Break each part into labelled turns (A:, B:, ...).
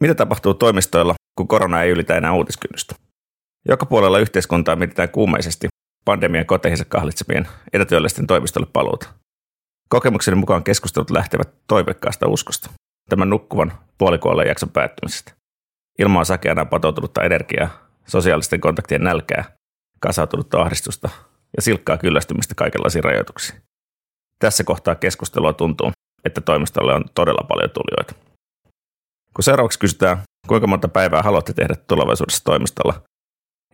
A: Mitä tapahtuu toimistoilla, kun korona ei ylitä enää uutiskynnystä? Joka puolella yhteiskuntaa mietitään kuumeisesti pandemian koteihinsa kahlitsemien etätyöllisten toimistolle paluuta. Kokemukseni mukaan keskustelut lähtevät toivekkaasta uskosta, tämän nukkuvan puolikuolleen jakson päättymisestä. Ilma on sakeana patoutunutta energiaa, sosiaalisten kontaktien nälkää, kasautunutta ahdistusta ja silkkaa kyllästymistä kaikenlaisiin rajoituksiin. Tässä kohtaa keskustelua tuntuu, että toimistolle on todella paljon tulijoita. Kun seuraavaksi kysytään, kuinka monta päivää haluatte tehdä tulevaisuudessa toimistolla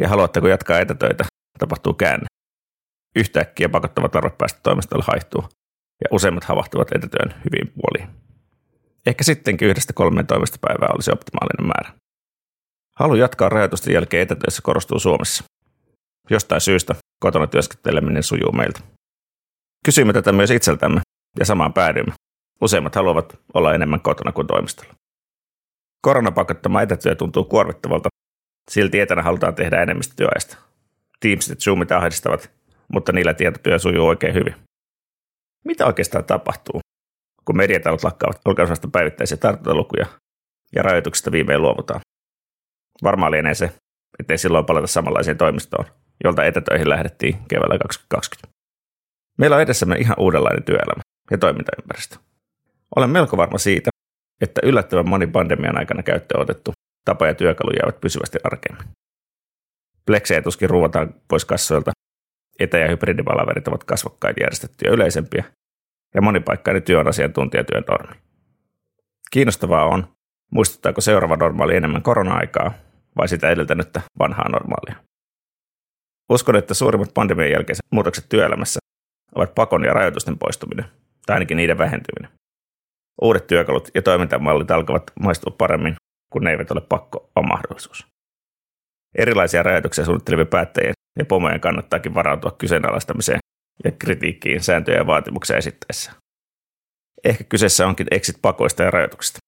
A: ja haluatteko jatkaa etätöitä, tapahtuu käänne. Yhtäkkiä pakottava tarve päästä toimistolle haihtuu ja useimmat havahtuvat etätyön hyvin puoliin. Ehkä sittenkin yhdestä kolmeen toimistopäivää olisi optimaalinen määrä. Halu jatkaa rajoitusten jälkeen etätöissä korostuu Suomessa. Jostain syystä kotona työskenteleminen sujuu meiltä. Kysyimme tätä myös itseltämme ja samaan päädyimme. Useimmat haluavat olla enemmän kotona kuin toimistolla. Koronapakottama etätyö tuntuu kuormittavalta, silti etänä halutaan tehdä enemmistä työajasta. Teamsit ja Zoomit ahdistavat, mutta niillä tietotyö sujuu oikein hyvin. Mitä oikeastaan tapahtuu, kun mediatalot lakkaavat organisaatiosta päivittäisiä tartuntalukuja ja rajoituksista viimein luovutaan? Varmaan lienee se, ettei silloin palata samanlaiseen toimistoon, jolta etätöihin lähdettiin keväällä 2020. Meillä on edessämme ihan uudenlainen työelämä ja toimintaympäristö. Olen melko varma siitä, että yllättävän moni pandemian aikana käyttöön otettu tapa ja työkalu jäävät pysyvästi arkeen. Pleksejä tuskin ruuvataan pois kassoilta, etä- ja hybridipalaverit ovat kasvokkain järjestettyjä yleisempiä, ja monipaikkainen työ on asiantuntijatyön normi. Kiinnostavaa on, muistuttaako seuraava normaali enemmän korona-aikaa vai sitä edeltänyttä vanhaa normaalia. Uskon, että suurimmat pandemian jälkeiset muutokset työelämässä ovat pakon ja rajoitusten poistuminen, tai ainakin niiden vähentyminen. Uudet työkalut ja toimintamallit alkavat maistua paremmin, kun ne eivät ole pakko, vaan mahdollisuus. Erilaisia rajoituksia suunnittelevien päättäjien ja pomojen kannattaakin varautua kyseenalaistamiseen ja kritiikkiin sääntöjä ja vaatimuksia esittäessä. Ehkä kyseessä onkin exit pakoista ja rajoituksista.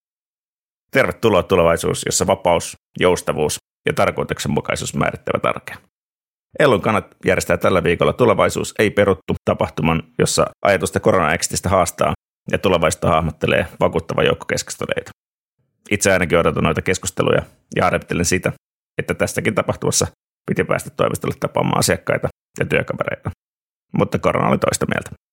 A: Tervetuloa tulevaisuus, jossa vapaus, joustavuus ja tarkoituksenmukaisuus määrittävät arkea. Ellun kannat järjestää tällä viikolla tulevaisuus ei peruttu tapahtuman, jossa ajatusta korona haastaa ja tulevaisuutta hahmottelee vakuuttava joukko keskusteluita. Itse ainakin odotan noita keskusteluja ja harjoittelen sitä, että tästäkin tapahtumassa piti päästä toimistolle tapaamaan asiakkaita ja työkavereita. Mutta korona oli toista mieltä.